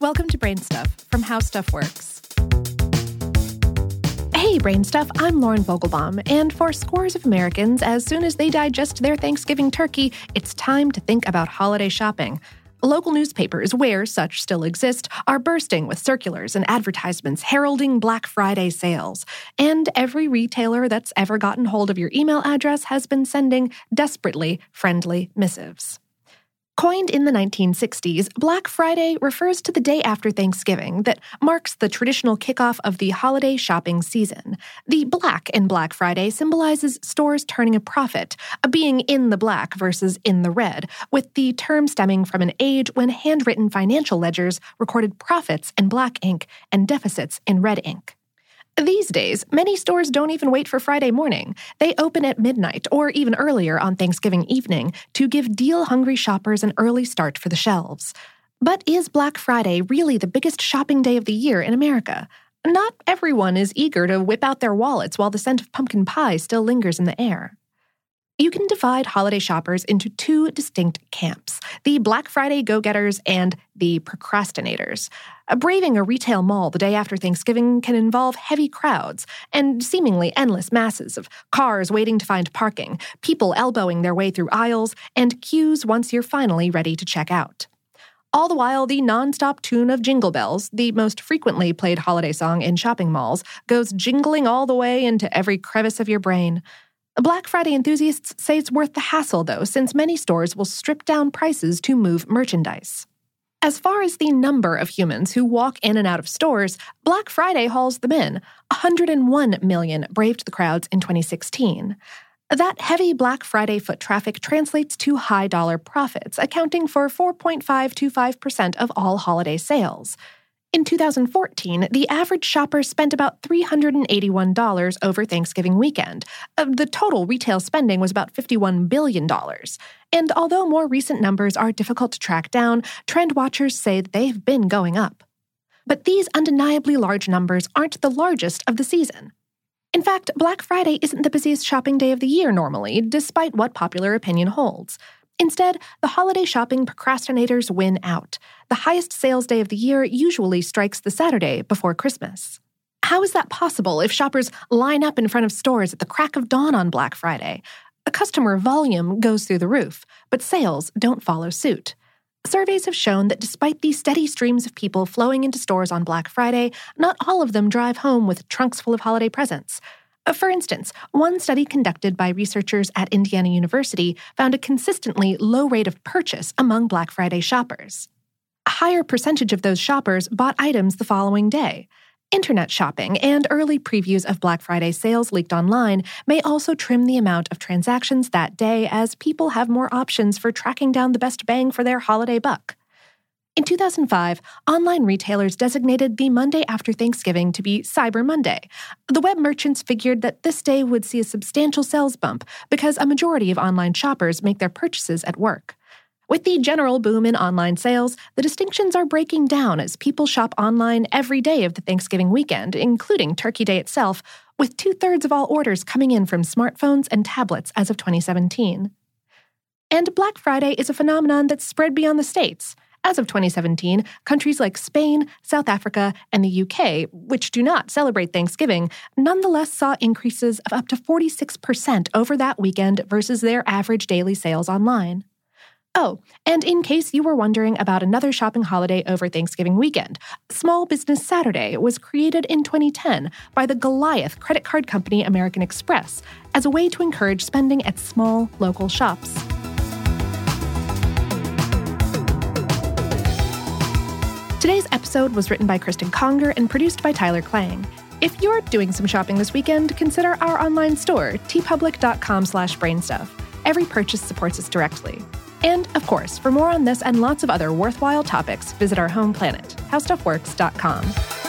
Welcome to Brain Stuff from How Stuff Works. Hey, Brain Stuff, I'm Lauren Vogelbaum, and for scores of Americans, as soon as they digest their Thanksgiving turkey, it's time to think about holiday shopping. Local newspapers, where such still exist, are bursting with circulars and advertisements heralding Black Friday sales. And every retailer that's ever gotten hold of your email address has been sending desperately friendly missives. Coined in the 1960s, Black Friday refers to the day after Thanksgiving that marks the traditional kickoff of the holiday shopping season. The black in Black Friday symbolizes stores turning a profit, being in the black versus in the red, with the term stemming from an age when handwritten financial ledgers recorded profits in black ink and deficits in red ink. These days, many stores don't even wait for Friday morning. They open at midnight or even earlier on Thanksgiving evening to give deal hungry shoppers an early start for the shelves. But is Black Friday really the biggest shopping day of the year in America? Not everyone is eager to whip out their wallets while the scent of pumpkin pie still lingers in the air. You can divide holiday shoppers into two distinct camps the Black Friday go getters and the procrastinators. Braving a retail mall the day after Thanksgiving can involve heavy crowds and seemingly endless masses of cars waiting to find parking, people elbowing their way through aisles, and queues once you're finally ready to check out. All the while, the nonstop tune of Jingle Bells, the most frequently played holiday song in shopping malls, goes jingling all the way into every crevice of your brain. Black Friday enthusiasts say it's worth the hassle, though, since many stores will strip down prices to move merchandise. As far as the number of humans who walk in and out of stores, Black Friday hauls them in. 101 million braved the crowds in 2016. That heavy Black Friday foot traffic translates to high dollar profits, accounting for 4.525% of all holiday sales. In 2014, the average shopper spent about $381 over Thanksgiving weekend. The total retail spending was about $51 billion. And although more recent numbers are difficult to track down, trend watchers say they've been going up. But these undeniably large numbers aren't the largest of the season. In fact, Black Friday isn't the busiest shopping day of the year normally, despite what popular opinion holds. Instead, the holiday shopping procrastinators win out. The highest sales day of the year usually strikes the Saturday before Christmas. How is that possible if shoppers line up in front of stores at the crack of dawn on Black Friday? A customer volume goes through the roof, but sales don't follow suit. Surveys have shown that despite these steady streams of people flowing into stores on Black Friday, not all of them drive home with trunks full of holiday presents. For instance, one study conducted by researchers at Indiana University found a consistently low rate of purchase among Black Friday shoppers. A higher percentage of those shoppers bought items the following day. Internet shopping and early previews of Black Friday sales leaked online may also trim the amount of transactions that day as people have more options for tracking down the best bang for their holiday buck. In 2005, online retailers designated the Monday after Thanksgiving to be Cyber Monday. The web merchants figured that this day would see a substantial sales bump because a majority of online shoppers make their purchases at work. With the general boom in online sales, the distinctions are breaking down as people shop online every day of the Thanksgiving weekend, including Turkey Day itself, with two thirds of all orders coming in from smartphones and tablets as of 2017. And Black Friday is a phenomenon that's spread beyond the States. As of 2017, countries like Spain, South Africa, and the UK, which do not celebrate Thanksgiving, nonetheless saw increases of up to 46% over that weekend versus their average daily sales online. Oh, and in case you were wondering about another shopping holiday over Thanksgiving weekend, Small Business Saturday was created in 2010 by the Goliath credit card company American Express as a way to encourage spending at small local shops. Episode was written by Kristen Conger and produced by Tyler Klang. If you're doing some shopping this weekend, consider our online store, teepublic.com slash brainstuff. Every purchase supports us directly. And, of course, for more on this and lots of other worthwhile topics, visit our home planet, howstuffworks.com.